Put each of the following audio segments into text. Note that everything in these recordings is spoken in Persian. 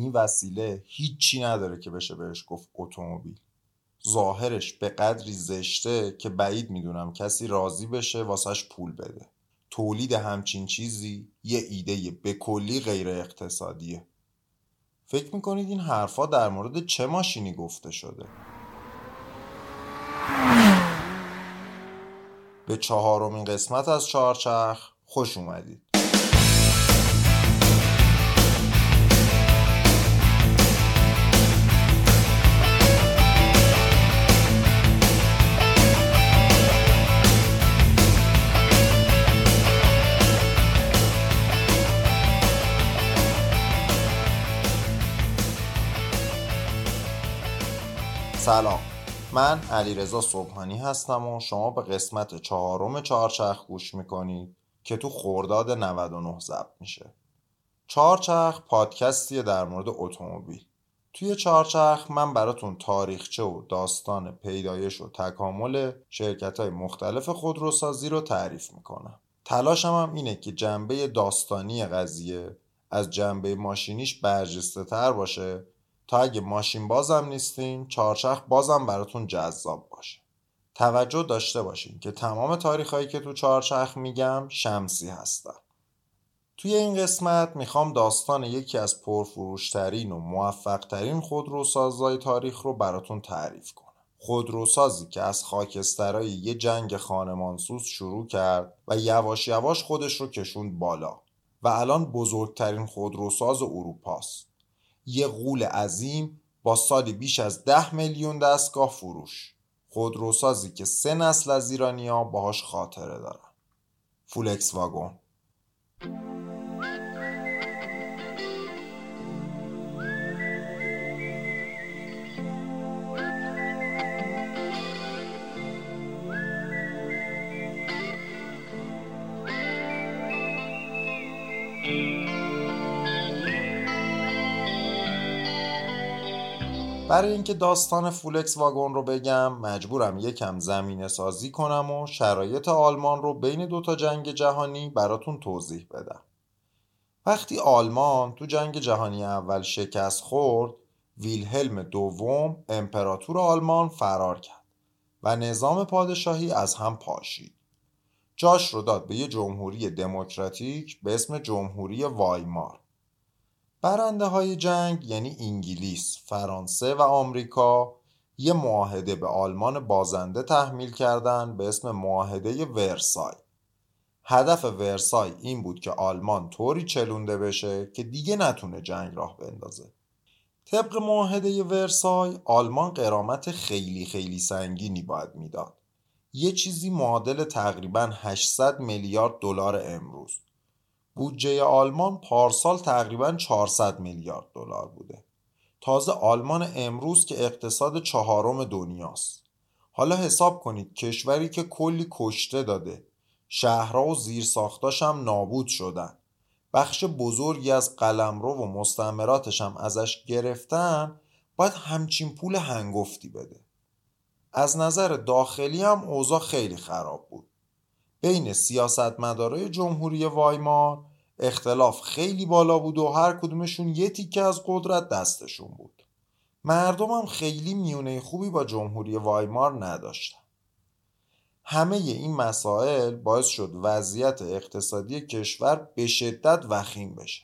این وسیله هیچی نداره که بشه بهش گفت اتومبیل. ظاهرش به قدری زشته که بعید می‌دونم کسی راضی بشه واسش پول بده. تولید همچین چیزی یه ایده به کلی غیر اقتصادیه. فکر می‌کنید این حرفا در مورد چه ماشینی گفته شده؟ به چهارمین قسمت از چهارچرخ خوش اومدید. سلام. من علیرضا صبحانی هستم و شما به قسمت چهارم چهارچرخ گوش می‌کنید که تو خورداد 99 ضبط میشه. چهارچرخ پادکستیه در مورد اتومبیل. توی چهارچرخ من براتون تاریخچه و داستان پیدایش و تکامل شرکت های مختلف خودروسازی رو تعریف می‌کنم. تلاشم هم اینه که جنبه داستانی قضیه از جنبه ماشینیش برجسته تر باشه تا اگه ماشین بازم نیستین چهارچرخ بازم براتون جذاب باشه. توجه داشته باشین که تمام تاریخ هایی که تو چهارچرخ میگم شمسی هستن. توی این قسمت می‌خوام داستان یکی از پرفروشترین و موفقترین خودروسازهای تاریخ رو براتون تعریف کنم. خودروسازی که از خاکسترهای یه جنگ خانمانسوز شروع کرد و یواش یواش خودش رو کشوند بالا و الان بزرگترین خودروساز اروپاست. یه غول عظیم با سالی بیش از ده میلیون دستگاه فروش. خودروسازی که سه نسل از ایرانیا باهاش خاطره دارن. فولکس واگن. برای اینکه داستان فولکس واگن رو بگم مجبورم یکم زمینه سازی کنم و شرایط آلمان رو بین دوتا جنگ جهانی براتون توضیح بدم. وقتی آلمان تو جنگ جهانی اول شکست خورد ویلهلم دوم امپراتور آلمان فرار کرد و نظام پادشاهی از هم پاشید. جاش رو داد به یه جمهوری دموکراتیک به اسم جمهوری وایمار. برنده های جنگ یعنی انگلیس، فرانسه و آمریکا یه معاهده به آلمان بازنده تحمیل کردن به اسم معاهده ورسای. هدف ورسای این بود که آلمان طوری چلونده بشه که دیگه نتونه جنگ راه بندازه. طبق معاهده ورسای آلمان قرامت خیلی خیلی سنگینی باید می‌داد. یه چیزی معادل تقریبا 800 میلیارد دلار امروز. بودجه آلمان پارسال تقریبا 400 میلیارد دلار بوده. تازه آلمان امروز که اقتصاد چهارم دنیاست. حالا حساب کنید کشوری که کلی کشته داده. شهرها و زیرساختاش هم نابود شدن. بخش بزرگی از قلمرو و مستعمراتش هم ازش گرفتن باید همچین پول هنگفتی بده. از نظر داخلی هم اوضاع خیلی خراب بود. بین سیاستمدارای جمهوری وایمار اختلاف خیلی بالا بود و هر کدومشون یه تیکه از قدرت دستشون بود. مردم هم خیلی میونه خوبی با جمهوری وایمار نداشتن. همه این مسائل باعث شد وضعیت اقتصادی کشور به شدت وخیم بشه.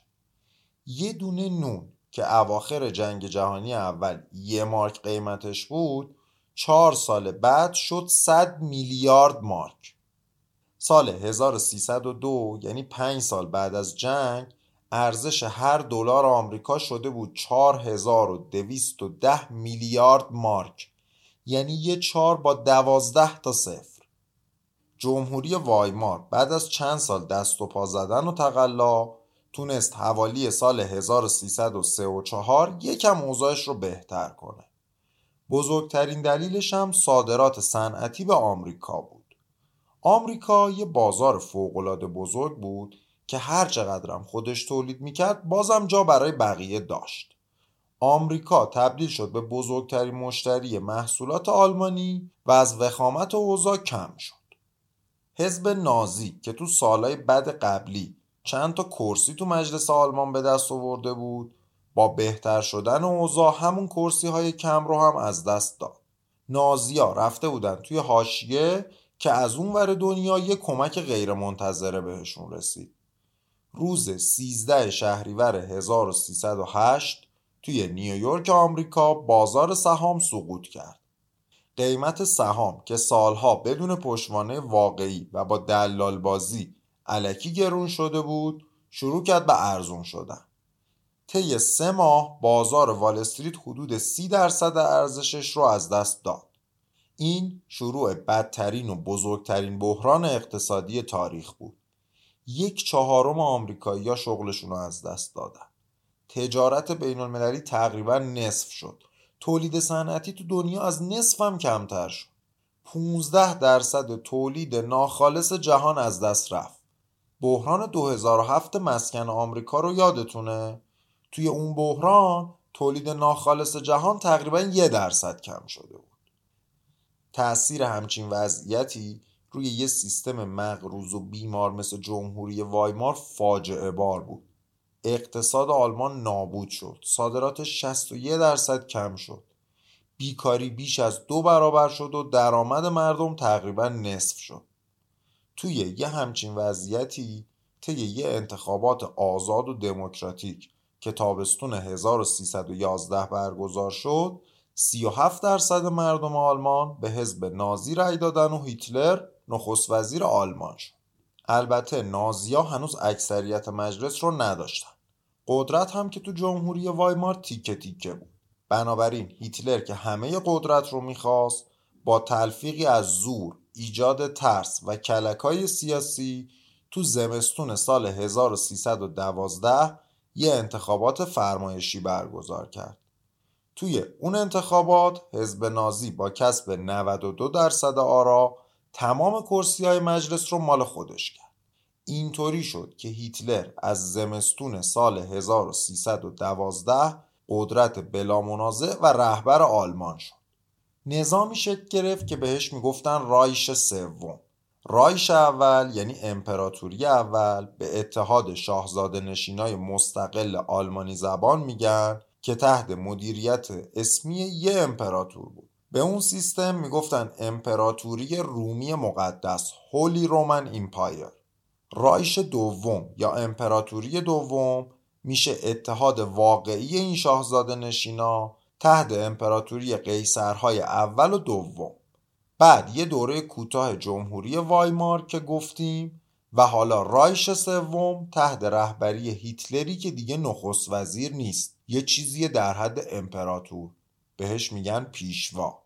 یه دونه نون که اواخر جنگ جهانی اول یه مارک قیمتش بود چهار سال بعد شد 100 میلیارد مارک. سال 1302 یعنی 5 سال بعد از جنگ ارزش هر دلار آمریکا شده بود 4210 میلیارد مارک. یعنی یه چهار با دوازده تا صفر. جمهوری وایمار بعد از چند سال دست و پا زدن و تقلا تونست حوالی سال 1303 و 4 یکم اوضاعش رو بهتر کنه. بزرگترین دلیلش هم صادرات صنعتی به آمریکا بود. آمریکا یه بازار فوقالعاده بزرگ بود که هر چقدرم خودش تولید می‌کرد بازم جا برای بقیه داشت. آمریکا تبدیل شد به بزرگترین مشتری محصولات آلمانی و از وخامت اوضاع کم شد. حزب نازی که تو سالهای بد قبلی چند تا کرسی تو مجلس آلمان به دست آورده بود با بهتر شدن اوضاع همون کرسی های کم رو هم از دست داد. نازیا رفته بودن توی حاشیه که از اون ور دنیا یه کمک غیر منتظره بهشون رسید. روز 13 شهریور 1308 توی نیویورک آمریکا بازار سهام سقوط کرد. قیمت سهام که سالها بدون پشتوانه واقعی و با دلال بازی علکی گرون شده بود شروع کرد به ارزون شدن. طی سه ماه بازار وال استریت حدود سی درصد ارزشش رو از دست داد. این شروع بدترین و بزرگترین بحران اقتصادی تاریخ بود. یک چهارم آمریکایی‌ها شغلشون رو از دست دادن. تجارت بین المللی تقریبا نصف شد. تولید صنعتی تو دنیا از نصف هم کمتر شد. 15 درصد تولید ناخالص جهان از دست رفت. بحران 2007 مسکن آمریکا رو یادتونه؟ توی اون بحران تولید ناخالص جهان تقریبا یه درصد کم شده بود. تأثیر همچین وضعیتی روی یه سیستم مغروز و بیمار مثل جمهوری وایمار فاجعه بار بود. اقتصاد آلمان نابود شد. صادراتش 61 درصد کم شد. بیکاری بیش از دو برابر شد و درآمد مردم تقریبا نصف شد. توی یه همچین وضعیتی طی یه انتخابات آزاد و دموکراتیک که تابستون 1311 برگزار شد 37 درصد مردم آلمان به حزب نازی رأی دادن و هیتلر نخست وزیر آلمان شد. البته نازیا هنوز اکثریت مجلس رو نداشتن. قدرت هم که تو جمهوری وایمار تیکه تیکه بود. بنابراین هیتلر که همه قدرت رو می‌خواست با تلفیقی از زور ایجاد ترس و کلکای سیاسی تو زمستون سال 1312 یه انتخابات فرمایشی برگزار کرد. توی اون انتخابات حزب نازی با کسب 92 درصد آرا تمام کرسی های مجلس رو مال خودش کرد. اینطوری شد که هیتلر از زمستون سال 1312 قدرت بلا و رهبر آلمان شد. نظامی شکل گرفت که بهش می‌گفتن رایش سوم. رایش اول یعنی امپراتوری اول به اتحاد شاهزاده نشینای مستقل آلمانی زبان میگن که تحت مدیریت اسمی یه امپراتور بود. به اون سیستم می‌گفتن امپراتوری رومی مقدس Holy Roman Empire رایش دوم یا امپراتوری دوم میشه اتحاد واقعی این شاهزاده نشینا تحت امپراتوری قیصرهای اول و دوم. بعد یه دوره کوتاه جمهوری وایمار که گفتیم و حالا رایش سوم تحت رهبری هیتلری که دیگه نخست وزیر نیست. یه چیزی در حد امپراتور. بهش میگن پیشوا.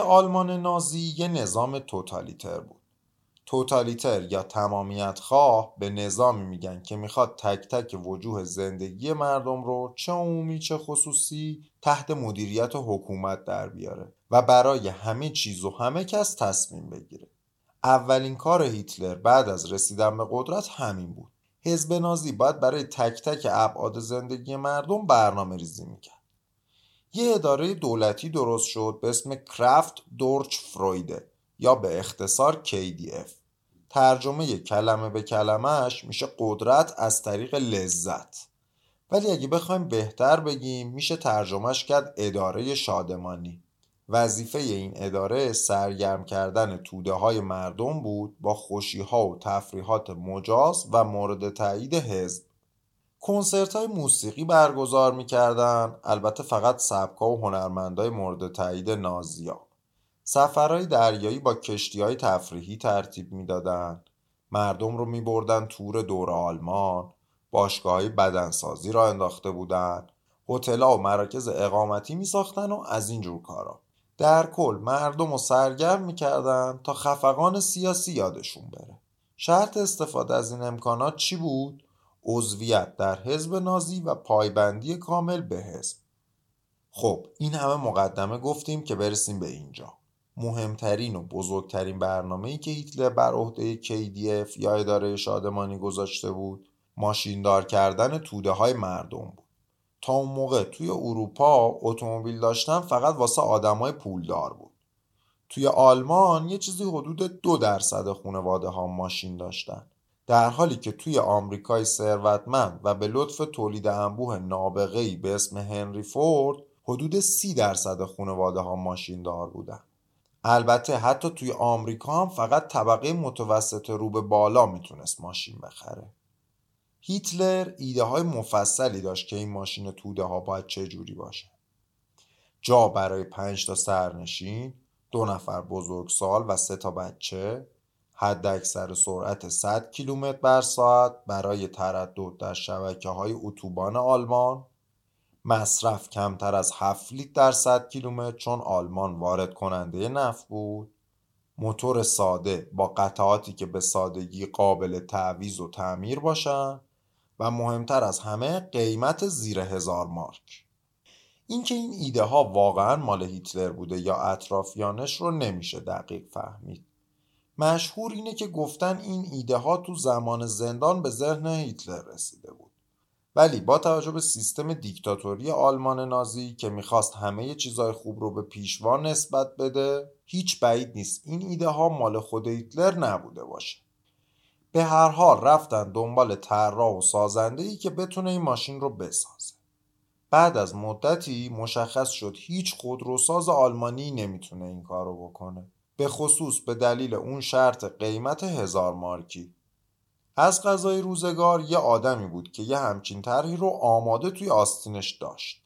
آلمان نازی یه نظام توتالیتر بود. توتالیتر یا تمامیت خواه به نظامی میگن که می‌خواد تک تک وجوه زندگی مردم رو چه عمومی چه خصوصی تحت مدیریت و حکومت در بیاره و برای همه چیز و همه کس تصمیم بگیره. اولین کار هیتلر بعد از رسیدن به قدرت همین بود. حزب نازی باید برای تک تک ابعاد زندگی مردم برنامه ریزی می‌کرد. یه اداره دولتی درست شد به اسم کرافت دورچ فرویده یا به اختصار KDF ترجمه کلمه به کلمهش میشه قدرت از طریق لذت. ولی اگه بخوایم بهتر بگیم میشه ترجمهش کرد اداره شادمانی. وظیفه این اداره سرگرم کردن توده های مردم بود با خوشی ها و تفریحات مجاز و مورد تایید حزب. کنسرت های موسیقی برگزار می‌کردن. البته فقط سبکا و هنرمندای مورد تایید نازیا سفرهای دریایی با کشتی های تفریحی ترتیب می‌دادند مردم رو میبردن تور دور آلمان. باشگاه بدنسازی را انداخته بودند هتل‌ها و مراکز اقامتی میساختن و از این جور کارا. در کل مردم رو سرگرم می‌کردن تا خفقان سیاسی یادشون بره. شرط استفاده از این امکانات چی بود؟ عضویت در حزب نازی و پایبندی کامل به حزب. خب این همه مقدمه گفتیم که برسیم به اینجا. مهمترین و بزرگترین برنامه‌ای که هیتلر بر عهده KDF یا اداره شادمانی گذاشته بود ماشیندار کردن توده های مردم بود. تا اون موقع توی اروپا اتومبیل داشتن فقط واسه آدمای پولدار بود. توی آلمان یه چیزی حدود دو درصد خانواده ها ماشین داشتن. در حالی که توی آمریکای ثروتمند و به لطف تولید انبوه نابغه‌ای به اسم هنری فورد حدود سی درصد خانواده ها ماشین دار بودن. البته حتی توی آمریکا هم فقط طبقه متوسط رو به بالا می‌تونست ماشین بخره. هیتلر ایده های مفصلی داشت که این ماشین توده ها باید چه جوری باشه. جا برای پنج تا سرنشین دو نفر بزرگسال و سه تا بچه حد اکثر سرعت 100 کیلومتر بر ساعت برای تردد در شبکه های اتوبان آلمان. مصرف کمتر از 7 لیتر در 100 کیلومتر چون آلمان وارد کننده نفت بود. موتور ساده با قطعاتی که به سادگی قابل تعویض و تعمیر باشن و مهمتر از همه قیمت زیر هزار مارک. اینکه این ایده ها واقعا مال هیتلر بوده یا اطرافیانش رو نمیشه دقیق فهمید. مشهور اینه که گفتن این ایده ها تو زمان زندان به ذهن هیتلر رسیده بود. ولی با توجه به سیستم دیکتاتوری آلمان نازی که می‌خواست همه چیزای خوب رو به پیشوا نسبت بده هیچ بعید نیست این ایده ها مال خود هیتلر نبوده باشه. به هر حال رفتن دنبال طراح و سازنده ای که بتونه این ماشین رو بسازه. بعد از مدتی مشخص شد هیچ خودروساز آلمانی نمی‌تونه این کارو بکنه. به خصوص به دلیل اون شرط قیمت هزار مارکی. از غذای روزگار یه آدمی بود که یه همچین طرحی رو آماده توی آستینش داشت.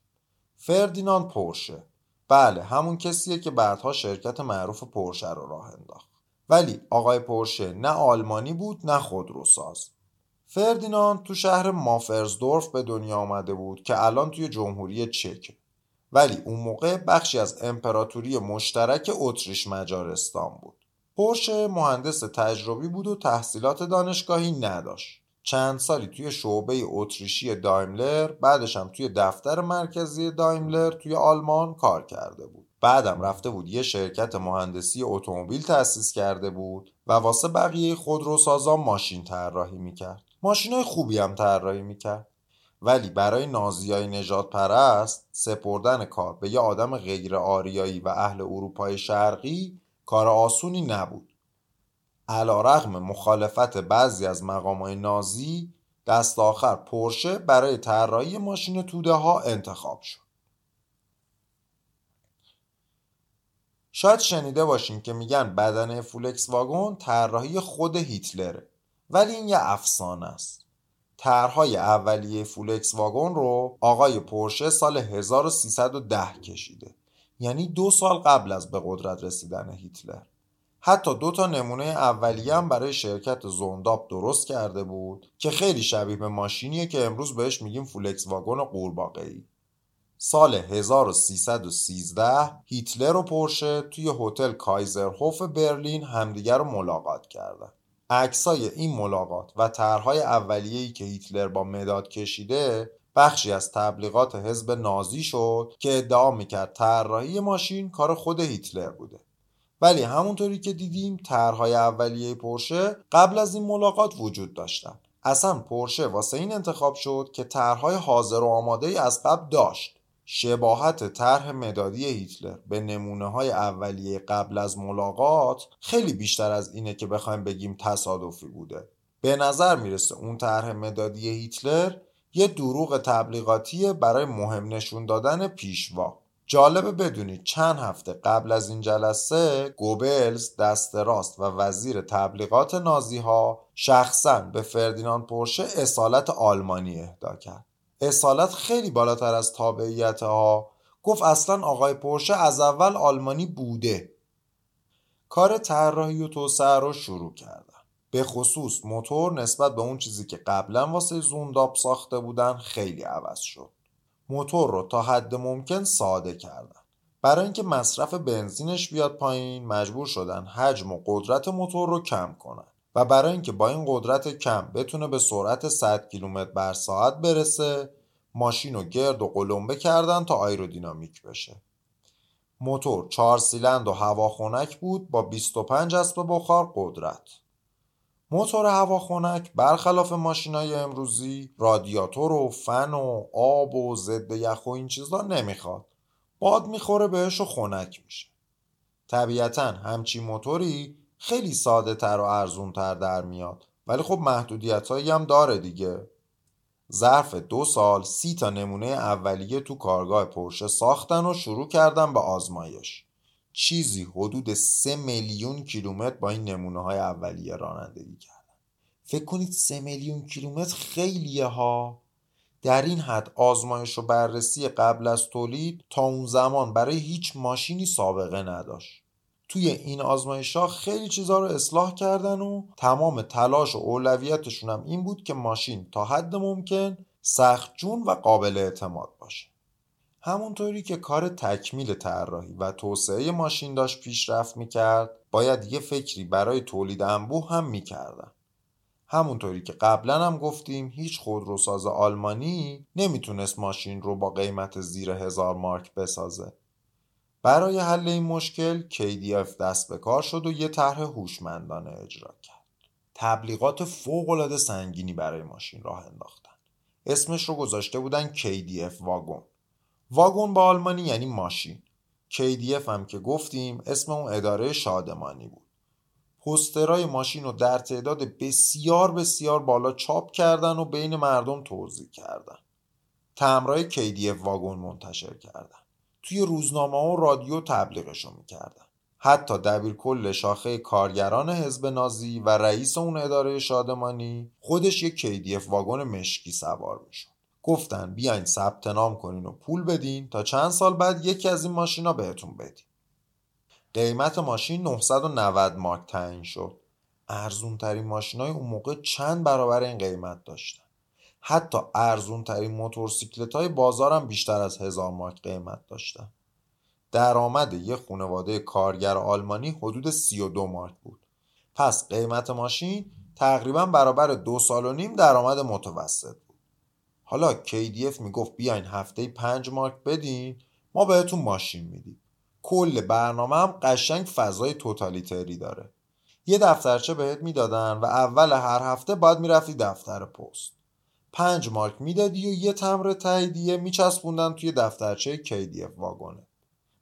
فردیناند پورشه. بله همون کسیه که بعدها شرکت معروف پورشه رو راه انداخت. ولی آقای پورشه نه آلمانی بود نه خودروساز. فردیناند تو شهر مافرزدورف به دنیا آمده بود که الان توی جمهوری چکه ولی اون موقع بخشی از امپراتوری مشترک اتریش مجارستان بود. پورشه مهندس تجربی بود و تحصیلات دانشگاهی نداشت. چند سالی توی شعبه اتریشی دایملر بعدش هم توی دفتر مرکزی دایملر توی آلمان کار کرده بود. بعدم رفته بود یه شرکت مهندسی اتومبیل تأسیس کرده بود و واسه بقیه خودروسازان ماشین طراحی می‌کرد. ماشینای خوبی هم طراحی می‌کرد. ولی برای نازیای نجات پرست سپردن کار به یه آدم غیر آریایی و اهل اروپای شرقی کار آسونی نبود. علا رغم مخالفت بعضی از مقامای نازی دست آخر پرشه برای طراحی ماشین توده ها انتخاب شد. شاید شنیده باشین که میگن بدن فولکس واگن طراحی خود هیتلره ولی این یه افسانه است. طرحهای اولیه فولکس واگن رو آقای پورشه سال 1310 کشیده. یعنی دو سال قبل از به قدرت رسیدن هیتلر. حتی دو تا نمونه اولیه هم برای شرکت زونداپ درست کرده بود که خیلی شبیه به ماشینیه که امروز بهش میگیم فولکس واگن قورباغه‌ای. سال 1313 هیتلر و پورشه توی هتل کایزرهوف برلین همدیگر رو ملاقات کردن. عکسای این ملاقات و طرحهای اولیه‌ای که هیتلر با مداد کشیده بخشی از تبلیغات حزب نازی شد که ادعا می‌کرد طراحی ماشین کار خود هیتلر بوده. ولی همونطوری که دیدیم طرحهای اولیه پرشه قبل از این ملاقات وجود داشتن. اصلا پرشه واسه این انتخاب شد که طرحهای حاضر و آماده ای از قبل داشت. شباهت طرح مدادی هیتلر به نمونه های اولیه قبل از ملاقات خیلی بیشتر از اینه که بخوایم بگیم تصادفی بوده. به نظر می‌رسه اون طرح مدادی هیتلر یه دروغ تبلیغاتی برای مهم نشون دادن پیشوا. جالبه بدونید چند هفته قبل از این جلسه گوبلز دست راست و وزیر تبلیغات نازی ها شخصا به فردیناند پورشه اصالت آلمانی اهدا کرد. اصالت خیلی بالاتر از تابعیت ها گفت اصلا آقای پورشه از اول آلمانی بوده. کار طراحی و توسعه رو شروع کردن. به خصوص موتور نسبت به اون چیزی که قبلا واسه زونداپ ساخته بودن خیلی عوض شد. موتور رو تا حد ممکن ساده کردن. برای اینکه مصرف بنزینش بیاد پایین مجبور شدن حجم و قدرت موتور رو کم کنن. و برای اینکه با این قدرت کم بتونه به سرعت 100 کیلومتر بر ساعت برسه ماشین رو گرد و قلمبه کردن تا آیرودینامیک بشه. موتور چهار سیلند و هواخنک بود با 25 اسب بخار قدرت. موتور هواخنک برخلاف ماشینای امروزی رادیاتور و فن و آب و ضد یخ و این چیزا نمی‌خواد. باد می‌خوره بهش و خنک میشه. طبیعتا همچی موتوری خیلی ساده تر و ارزون تر در میاد. ولی خب محدودیت هایی هم داره دیگه. ظرف دو سال سی تا نمونه اولیه تو کارگاه پرشه ساختن و شروع کردن به آزمایش. چیزی حدود سه میلیون کیلومتر با این نمونه های اولیه رانندگی کردن. فکر کنید سه میلیون کیلومتر خیلیه ها. در این حد آزمایش و بررسی قبل از تولید تا اون زمان برای هیچ ماشینی سابقه نداشت. توی این آزمایش ها خیلی چیزها رو اصلاح کردن و تمام تلاش و اولویتشون هم این بود که ماشین تا حد ممکن سخت جون و قابل اعتماد باشه. همونطوری که کار تکمیل طراحی و توسعه ماشین داشت پیشرفت می‌کرد باید یه فکری برای تولید انبوه هم می‌کردن. همونطوری که قبلا هم گفتیم هیچ خودروساز آلمانی نمی‌تونست ماشین رو با قیمت زیر هزار مارک بسازه. برای حل این مشکل KDF دست به کار شد و یه طرح هوشمندانه اجرا کرد. تبلیغات فوقالعاده سنگینی برای ماشین راه انداختن. اسمش رو گذاشته بودن KDF واگن. واگن با آلمانی یعنی ماشین. KDF هم که گفتیم اسم اون اداره شادمانی بود. پسترهای ماشین رو در تعداد بسیار بسیار بالا چاپ کردن و بین مردم توضیح کردن. تمرای KDF واگن منتشر کردن. توی روزنامه و رادیو تبلیغشو می‌کردن. حتی دبیر کل شاخه کارگران حزب نازی و رئیس اون اداره شادمانی خودش یک KDF واگن مشکی سوار می‌شد. گفتن بیاین ثبت نام کنین و پول بدین تا چند سال بعد یکی از این ماشینا بهتون بدیم قیمت ماشین 990 مارک تعیین شد. ارزون ترین ماشین های اون موقع چند برابر این قیمت داشتن؟ حتی ارزون ترین موتورسیکلت های بازار هم بیشتر از هزار مارک قیمت داشتن. درآمد یه خانواده کارگر آلمانی حدود 32 مارک بود. پس قیمت ماشین تقریبا برابر دو سال و نیم درآمد متوسط بود. حالا KDF می‌گفت بیاین هفته 5 مارک بدین ما بهتون ماشین میدیم. کل برنامه هم قشنگ فضای توتالیتری داره. یه دفترچه بهت می‌دادن و اول هر هفته باید می‌رفتی دفتر پست. پنج مارک می‌دادی و یه تمر تاییدیه میچسبوندن توی دفترچه KDF واگونه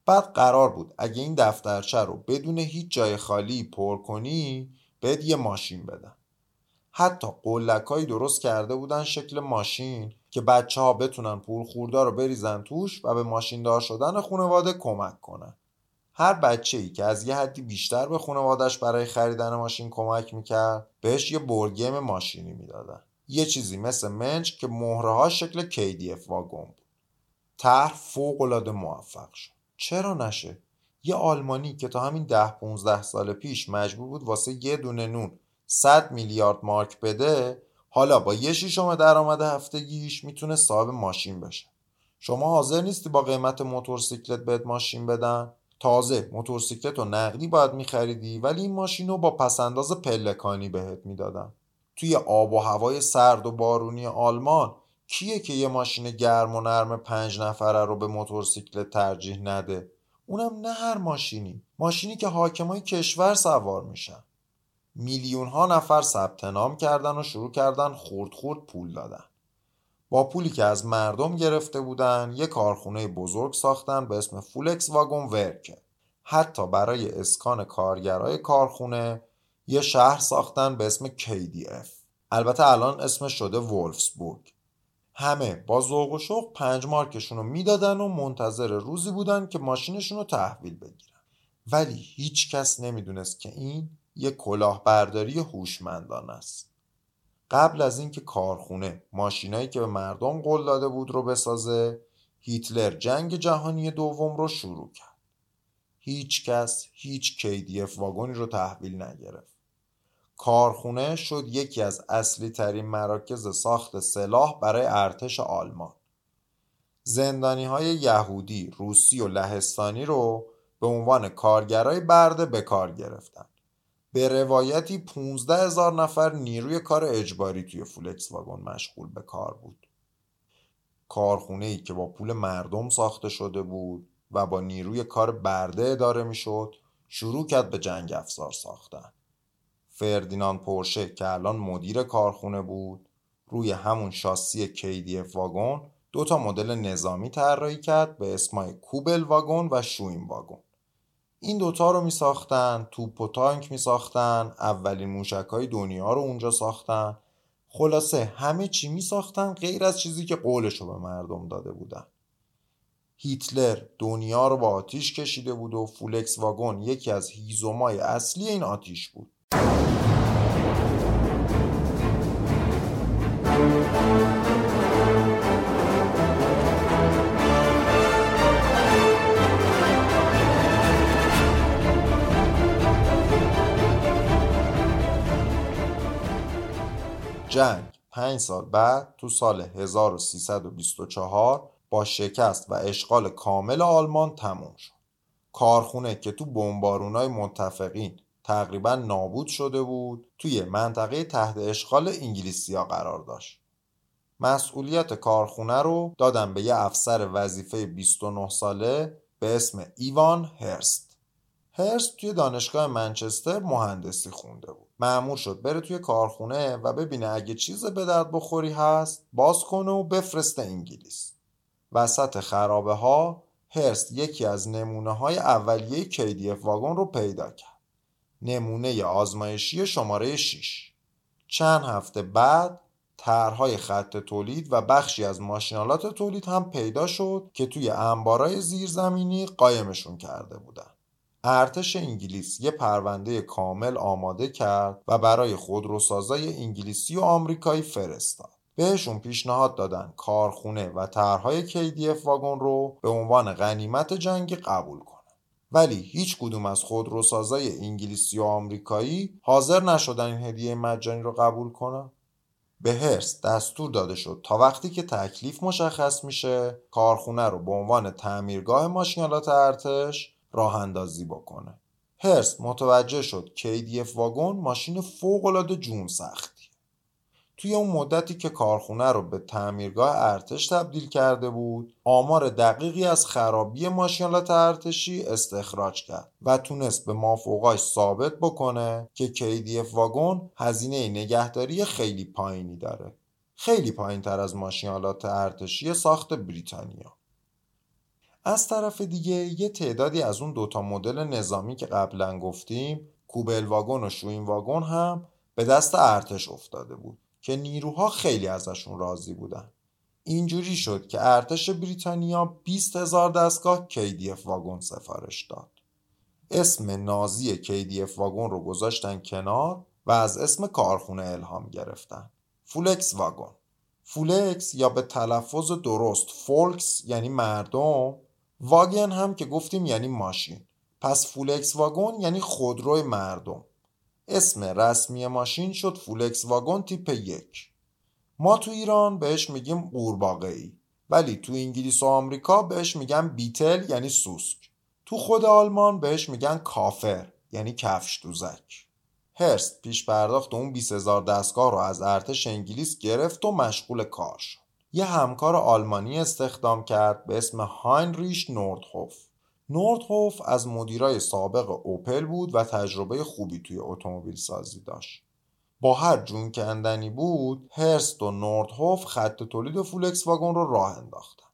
بعد قرار بود اگه این دفترچه رو بدون هیچ جای خالی پر کنی بهت یه ماشین بدن. حتی قلکایی درست کرده بودن شکل ماشین که بچه ها بتونن پول خوردار رو بریزن توش و به ماشین دار شدن خانواده کمک کنن. هر بچه ای که از یه حدی بیشتر به خانوادش برای خریدن ماشین کمک می‌کرد بهش یه بورگیم ماشینی می‌دادن. یه چیزی مثل منچ که مهره شکل KDF واگن بود. طرح فوق العاده موفق شد. چرا نشه؟ یه آلمانی که تا همین ده 15 سال پیش مجبور بود واسه یه دونه نون 100 میلیارد مارک بده حالا با یه شیشم درآمد هفتگیش می‌تونه صاحب ماشین بشه. شما حاضر نیستی با قیمت موتورسیکلت بهت ماشین بدن؟ تازه موتورسیکلت رو نقدی باید میخریدی ولی این ماشین رو با پسنداز پلکانی بهت می‌دادن. توی آب و هوای سرد و بارونی آلمان کیه که یه ماشین گرم و نرم پنج نفره رو به موتورسیکلت ترجیح نده؟ اونم نه هر ماشینی ماشینی که حاکمای کشور سوار میشن. میلیون ها نفر ثبت نام کردن و شروع کردن خورد خورد پول دادن. با پولی که از مردم گرفته بودن یه کارخونه بزرگ ساختن به اسم فولکس واگن ورکه حتی برای اسکان کارگرای کارخونه یه شهر ساختن به اسم KDF البته الان اسمش شده وولفسبورگ همه با ذوق و شوق پنج مارکشون رو می‌دادن و منتظر روزی بودن که ماشینشون رو تحویل بگیرن. ولی هیچ کس نمی‌دونست که این یک کلاهبرداری هوشمندانه است. قبل از اینکه کارخونه ماشینایی که به مردم قول داده بود رو بسازه هیتلر جنگ جهانی دوم رو شروع کرد. هیچ کس هیچ KDF واگنی رو تحویل نگرفت. کارخونه شد یکی از اصلی ترین مراکز ساخت سلاح برای ارتش آلمان. زندانی های یهودی، روسی و لهستانی رو به عنوان کارگرای برده به کار گرفتن به روایتی 15 هزار نفر نیروی کار اجباری توی فولکس واگن مشغول به کار بود. کارخونه ای که با پول مردم ساخته شده بود و با نیروی کار برده اداره می‌شد شروع کرد به جنگ افزار ساختن. فردیناند پورشه که الان مدیر کارخونه بود روی همون شاسی KDF واگن دو تا مدل نظامی طراحی کرد به اسمای کوبل واگن و شوین واگن. این دوتا رو می ساختن توپ و تانک می ساختن اولین موشک های دنیا رو اونجا ساختن. خلاصه همه چی می ساختن غیر از چیزی که قولش رو به مردم داده بودن. هیتلر دنیا رو با آتیش کشیده بود و فولکس واگن یکی از هیزومای اصلی این آتیش بود. جنگ پنج سال بعد تو سال 1324 با شکست و اشغال کامل آلمان تموم شد. کارخونه که تو بمبارونای متفقین تقریبا نابود شده بود توی منطقه تحت اشغال انگلیسیا قرار داشت. مسئولیت کارخونه رو دادن به یه افسر وظیفه 29 ساله به اسم ایوان هرست. هرست توی دانشگاه منچستر مهندسی خونده بود. معمور شد بره توی کارخونه و ببینه اگه چیز به درد بخوری هست باز کنه و بفرسته انگلیس. وسط خرابه ها هرست یکی از نمونه های اولیه KDF واگن رو پیدا کرد. نمونه آزمایشی شماره 6 چند هفته بعد طرحهای خط تولید و بخشی از ماشینالات تولید هم پیدا شد که توی انبارای زیرزمینی قایمشون کرده بودن. ارتش انگلیس یه پرونده کامل آماده کرد و برای خودروسازای انگلیسی و آمریکایی فرستاد. بهشون پیشنهاد دادن کارخونه و طرحهای KDF واگن رو به عنوان غنیمت جنگی قبول کنن. ولی هیچ کدوم از خودروسازای انگلیسی و آمریکایی حاضر نشدن این هدیه مجانی رو قبول کنن. به هرس دستور داده شد تا وقتی که تکلیف مشخص میشه کارخونه رو به عنوان تعمیرگاه ماشینالات ارتش راه اندازی بکنه. هرس متوجه شد KDF واگن ماشین فوق جون سخت توی اون مدتی که کارخونه رو به تعمیرگاه ارتش تبدیل کرده بود آمار دقیقی از خرابی ماشینالات ارتشی استخراج کرد و تونست به مافوقاش ثابت بکنه که KDF واگن هزینه نگهداری خیلی پایینی داره. خیلی پایین تر از ماشینالات ارتشی ساخت بریتانیا. از طرف دیگه یه تعدادی از اون دوتا مدل نظامی که قبلا گفتیم کوبل واگن و شوین واگن هم به دست ارتش افتاده بود. که نیروها خیلی ازشون راضی بودن. اینجوری شد که ارتش بریتانیا 20 هزار دستگاه KDF واگن سفارش داد. اسم نازی KDF واگن رو گذاشتن کنار و از اسم کارخونه الهام گرفتن. فولکس واگن. فولکس یا به تلفظ درست Volks یعنی مردم واگن هم که گفتیم یعنی ماشین. پس فولکس واگن یعنی خودروی مردم. اسم رسمی ماشین شد فولکس واگن تیپ یک. ما تو ایران بهش میگیم قورباغه ای ولی تو انگلیس و آمریکا بهش میگن Beetle یعنی سوسک. تو خود آلمان بهش میگن Käfer یعنی کفش دوزک. هرست پیش پرداخت اون 20 هزار دستگاه رو از ارتش انگلیس گرفت و مشغول کار شد. یه همکار آلمانی استخدام کرد به اسم هاینریش نوردهوف. نوردهوف از مدیرای سابق اوپل بود و تجربه خوبی توی اتومبیل سازی داشت. با هر جون کندنی بود هرست و نوردهوف خط تولید فولکس واگن رو راه انداختن.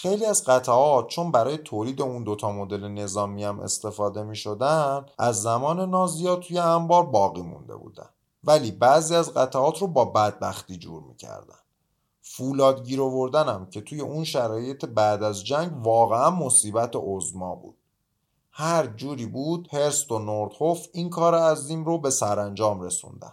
خیلی از قطعات چون برای تولید اون دوتا مدل نظامی هم استفاده می شدن از زمان نازیا توی انبار باقی مونده بودن ولی بعضی از قطعات رو با بدبختی جور می‌کردن فولاد گیر آوردنم که توی اون شرایط بعد از جنگ واقعا مصیبت عظما بود. هر جوری بود هرست و نوردهوف این کار عظیم رو به سرانجام رسوندن.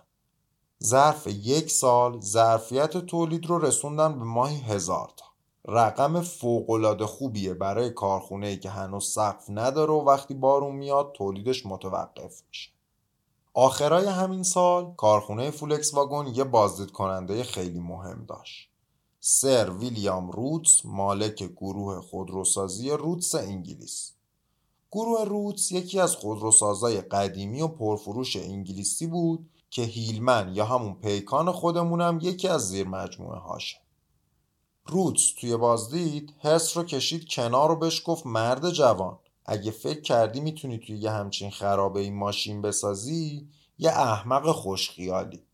ظرف یک سال ظرفیت تولید رو رسوندن به ماهی هزار تا. رقم فوقالعاده خوبیه برای کارخونه که هنوز سقف نداره و وقتی بارون میاد تولیدش متوقف میشه. آخرای همین سال کارخونه فولکس واگن یه بازدید کننده خیلی مهم داشت. سر ویلیام روتس مالک گروه خودروسازی روتس انگلیس. گروه روتس یکی از خودروسازای قدیمی و پرفروش انگلیسی بود که هیلمن یا همون پیکان خودمونم یکی از زیر مجموعه هاشه روتس توی بازدید هرس رو کشید کنار و بهش گفت مرد جوان اگه فکر کردی می‌تونی توی یه همچین خرابه این ماشین بسازی یه احمق خوشخیالی.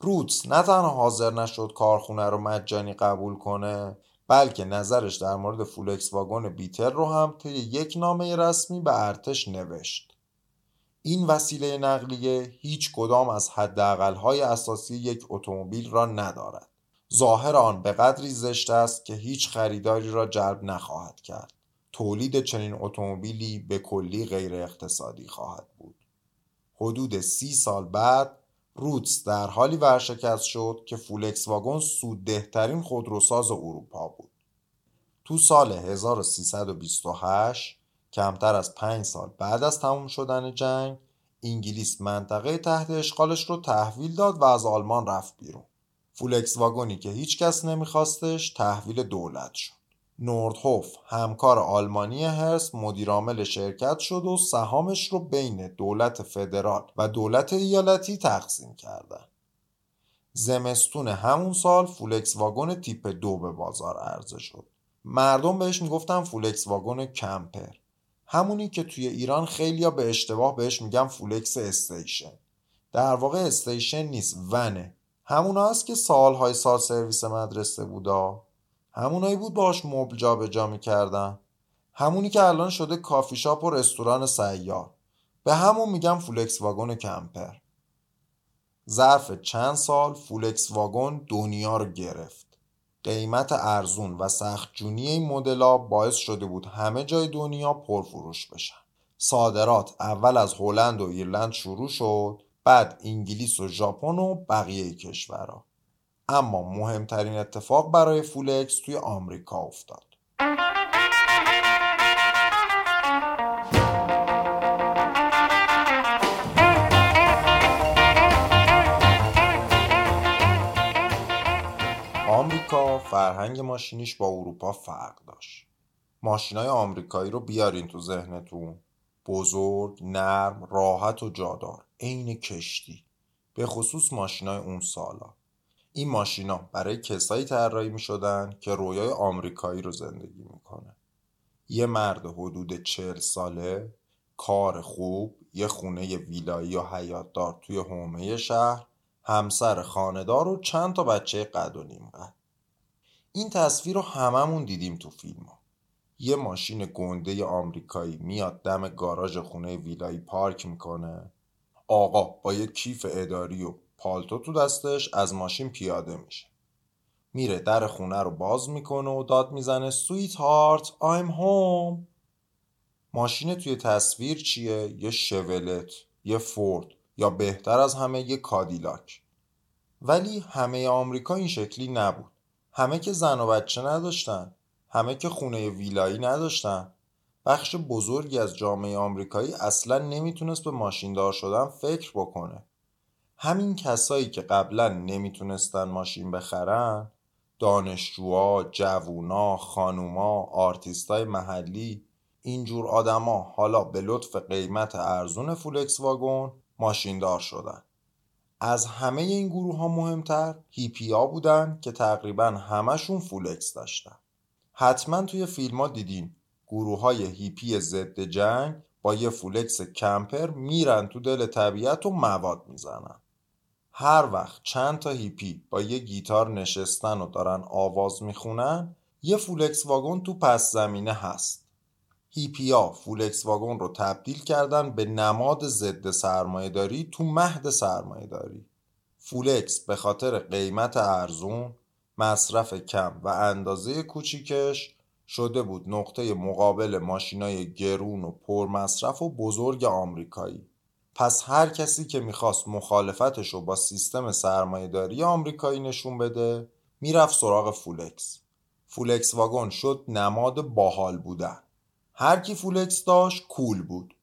روتس نه تنها حاضر نشد کارخونه رو مجانی قبول کنه بلکه نظرش در مورد فولکس واگن بیتل رو هم طی یک نامه رسمی به ارتش نوشت. این وسیله نقلیه هیچ کدام از حداقل‌های اساسی یک اتومبیل را ندارد. ظاهر آن به قدری زشت است که هیچ خریداری را جلب نخواهد کرد. تولید چنین اتومبیلی به کلی غیر اقتصادی خواهد بود. حدود سی سال بعد روتس در حالی ورشکست شد که فولکس واگن سوددهترین خودروساز اروپا بود. تو سال 1328 کمتر از پنج سال بعد از تموم شدن جنگ انگلیس منطقه تحت اشغالش رو تحویل داد و از آلمان رفت بیرون. فولکس واگنی که هیچ کس نمیخواستش تحویل دولت شد. نوردهوف همکار آلمانی هرس مدیرعامل شرکت شد و سهامش رو بین دولت فدرال و دولت ایالتی تقسیم کردن. زمستون همون سال فولکس واگن تیپ دو به بازار عرضه شد. مردم بهش می‌گفتن فولکس واگن کمپر. همونی که توی ایران خیلیا به اشتباه بهش میگن فولکس استیشن. در واقع استیشن نیست ونه. همون هست که سالهای سال سرویس مدرسه بودا. همونایی بود باش مبل جا به جا می‌کردن. همونی که الان شده کافی شاپ و رستوران سیار. به همون میگم فولکس واگن کمپر. ظرف چند سال فولکس واگن دنیا رو گرفت. قیمت ارزون و سخت جونی این مدل‌ها باعث شده بود همه جای دنیا پرفروش بشن. صادرات اول از هلند و ایرلند شروع شد بعد انگلیس و ژاپن و بقیه کشورها. اما مهمترین اتفاق برای فولکس توی آمریکا افتاد. آمریکا فرهنگ ماشینیش با اروپا فرق داشت. ماشینای آمریکایی رو بیارین تو ذهنتون. بزرگ، نرم، راحت و جادار. عین کشتی. به خصوص ماشینای اون سالا. این ماشینا برای کسایی طراحی می شدن که رویای آمریکایی رو زندگی می‌کنه. یه مرد حدود چهل ساله کار خوب یه خونه ویلایی و حیاتدار توی حومه شهر همسر خاندار و چند تا بچه قد و نیم قد. این تصویر رو هممون دیدیم تو فیلم ها. یه ماشین گنده آمریکایی میاد دم گاراژ خونه ویلایی پارک می‌کنه. آقا با یه کیف اداری و پالتو تو دستش از ماشین پیاده میشه. میره در خونه رو باز می‌کنه و داد می‌زنه سویت هارت آیم هوم. ماشین توی تصویر چیه؟ یه شولت یه فورد یا بهتر از همه یه کادیلاک. ولی همه آمریکا این شکلی نبود. همه که زن و بچه نداشتن همه که خونه ویلایی نداشتن. بخش بزرگی از جامعه آمریکایی اصلا نمی‌تونست به ماشیندار شدن فکر بکنه. همین کسایی که قبلا نمی‌تونستن ماشین بخرن دانشجوها، جوونا، خانوما، آرتیستای محلی اینجور آدما حالا به لطف قیمت ارزون فولکس واگن ماشیندار شدن. از همه این گروه ها مهمتر هیپی ها بودن که تقریبا همشون فولکس داشتن. حتما توی فیلم ها دیدین گروه های هیپی ضد جنگ با یه فولکس کمپر میرن تو دل طبیعت و مواد می‌زنن. هر وقت چند تا هیپی با یه گیتار نشستن و دارن آواز می‌خونن یه فولکس واگن تو پس زمینه هست. هیپیا فولکس واگن رو تبدیل کردن به نماد ضد سرمایه داری تو مهد سرمایه داری فولکس به خاطر قیمت ارزون مصرف کم و اندازه کوچیکش شده بود نقطه مقابل ماشینای گرون و پرمصرف و بزرگ آمریکایی. پس هر کسی که می‌خواست مخالفتش رو با سیستم سرمایهداری آمریکایی نشون بده می‌رفت سراغ فولکس. فولکس واگن شد نماد باحال بودن. هر کی فولکس داشت cool بود.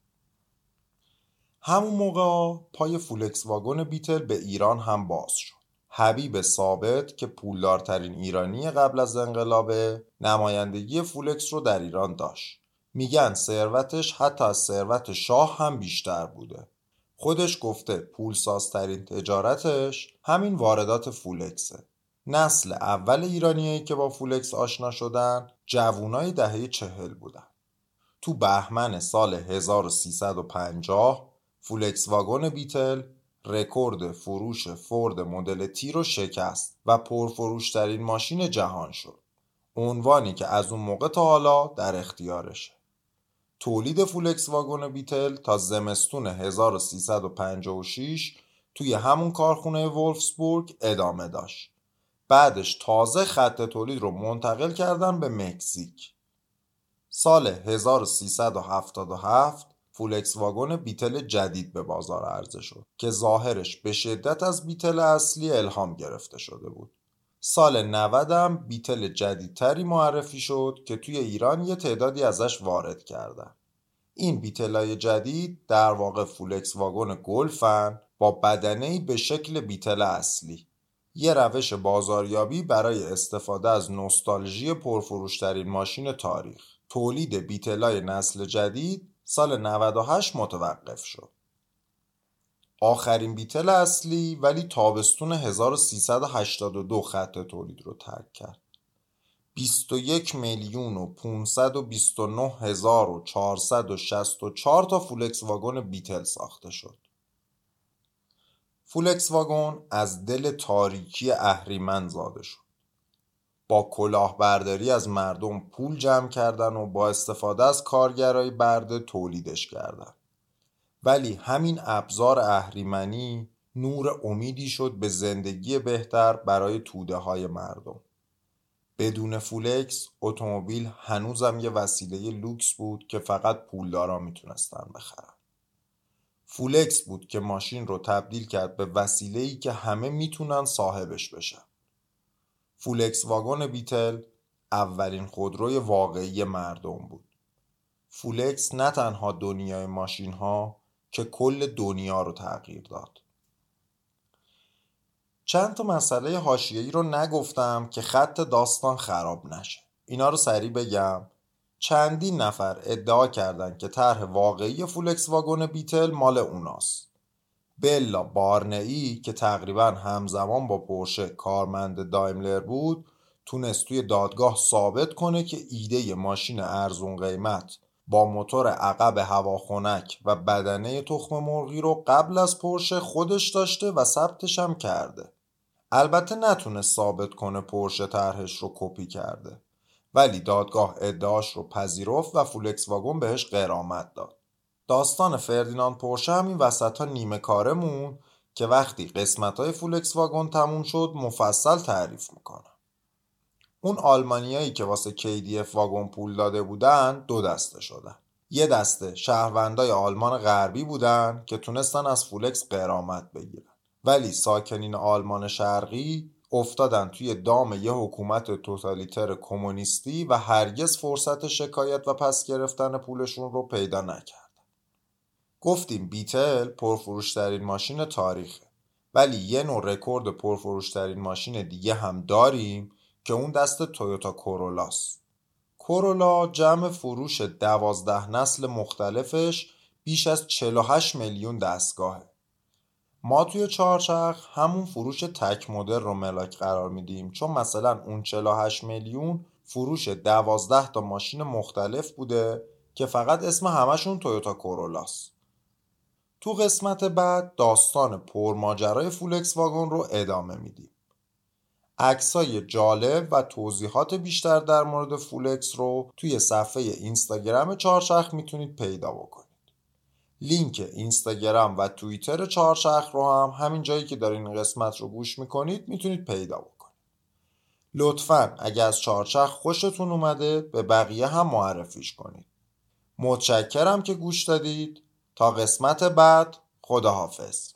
همون موقع پای فولکس واگن بیتل به ایران هم باز شد. حبیب ثابت که پولدارترین ایرانی قبل از انقلابه نمایندگی فولکس رو در ایران داشت. میگن ثروتش حتی از ثروت شاه هم بیشتر بوده. خودش گفته پولسازترین تجارتش همین واردات فولکسه نسل اول ایرانیایی که با فولکس آشنا شدن جوونای دهه چهل بودن تو بهمن سال 1350 فولکس واگن بیتل رکورد فروش فورد مدل تی رو شکست و پرفروشترین ماشین جهان شد. عنوانی که از اون موقع تا حالا در اختیارشه. تولید فولکس واگن بیتل تا زمستون 1356 توی همون کارخونه ولفسبورگ ادامه داشت. بعدش تازه خط تولید رو منتقل کردن به مکزیک. سال 1377 فولکس واگن بیتل جدید به بازار عرضه شد که ظاهرش به شدت از بیتل اصلی الهام گرفته شده بود. سال 90 هم بیتل جدیدتری معرفی شد که توی ایران یه تعدادی ازش وارد کردن. این بیتلای جدید در واقع فولکس واگن گلفن با بدنه به شکل بیتل اصلی. یه روش بازاریابی برای استفاده از نوستالژی پرفروشترین ماشین تاریخ. تولید بیتلای نسل جدید سال 98 متوقف شد. آخرین بیتل اصلی ولی تابستون 1382 خط تولید رو ترک کرد. 21 میلیون و 529 هزار و 464 تا فولکس واگن بیتل ساخته شد. فولکس واگن از دل تاریکی اهریمن زاده شد. با کلاهبرداری از مردم پول جمع کردن و با استفاده از کارگرای برده تولیدش کردن ولی همین ابزار اهریمنی نور امیدی شد به زندگی بهتر برای توده های مردم. بدون فولکس اتومبیل هنوزم یه وسیله لوکس بود که فقط پولدارا می‌تونستن بخرن. فولکس بود که ماشین رو تبدیل کرد به وسیله‌ای که همه می‌تونن صاحبش بشن. فولکس واگن بیتل اولین خودروی واقعی مردم بود. فولکس نه تنها دنیای ماشین ها که کل دنیا رو تغییر داد. چند تا مسئله حاشیه‌ای رو نگفتم که خط داستان خراب نشه. اینا رو سریع بگم. چندین نفر ادعا کردند که طرح واقعی فولکس واگن بیتل مال اوناست. بلا بارنئی که تقریبا همزمان با پورشه کارمند دایملر بود تونست توی دادگاه ثابت کنه که ایده ماشین ارزون قیمت با موتور عقب هواخنک و بدنه تخم مرغی رو قبل از پورشه خودش داشته و ثبتش هم کرده. البته نتونست ثابت کنه پورشه طرحش رو کپی کرده. ولی دادگاه ادعاش رو پذیرفت و فولکس واگن بهش غرامت داد. داستان فردیناند پورشه همین وسط ها نیمه کاره موند که وقتی قسمت های فولکس واگن تموم شد مفصل تعریف می‌کنم اون آلمانیایی که واسه KDF واگن پول داده بودن دو دسته شدن. یه دسته شهروندای آلمان غربی بودن که تونستن از فولکس غرامت بگیرن. ولی ساکنین آلمان شرقی افتادن توی دام یه حکومت توتالیتر کمونیستی و هرگز فرصت شکایت و پس گرفتن پولشون رو پیدا نکرد گفتیم بیتل پرفروشترین ماشین تاریخه. ولی یه نوع رکورد پرفروشترین ماشین دیگه هم داریم که اون دست تویوتا کورولاست. کورولا جمع فروش دوازده نسل مختلفش بیش از 48 میلیون دستگاهه. ما توی چهارچرخ همون فروش تک مدل رو ملاک قرار میدیم چون مثلا اون 48 میلیون فروش دوازده تا ماشین مختلف بوده که فقط اسم همشون تویوتا کورولاست. تو قسمت بعد داستان پرماجرای فولکس واگن رو ادامه میدیم. عکسای جالب و توضیحات بیشتر در مورد فولکس رو توی صفحه اینستاگرام چهارچرخ می‌تونید پیدا بکنید. لینک اینستاگرام و توییتر چهارچرخ رو هم همین جایی که دارین این قسمت رو گوش می‌کنید می‌تونید پیدا بکنید. لطفا اگر از چهارچرخ خوشتون اومده به بقیه هم معرفیش کنید. متشکرم که گوش دادید تا قسمت بعد خداحافظ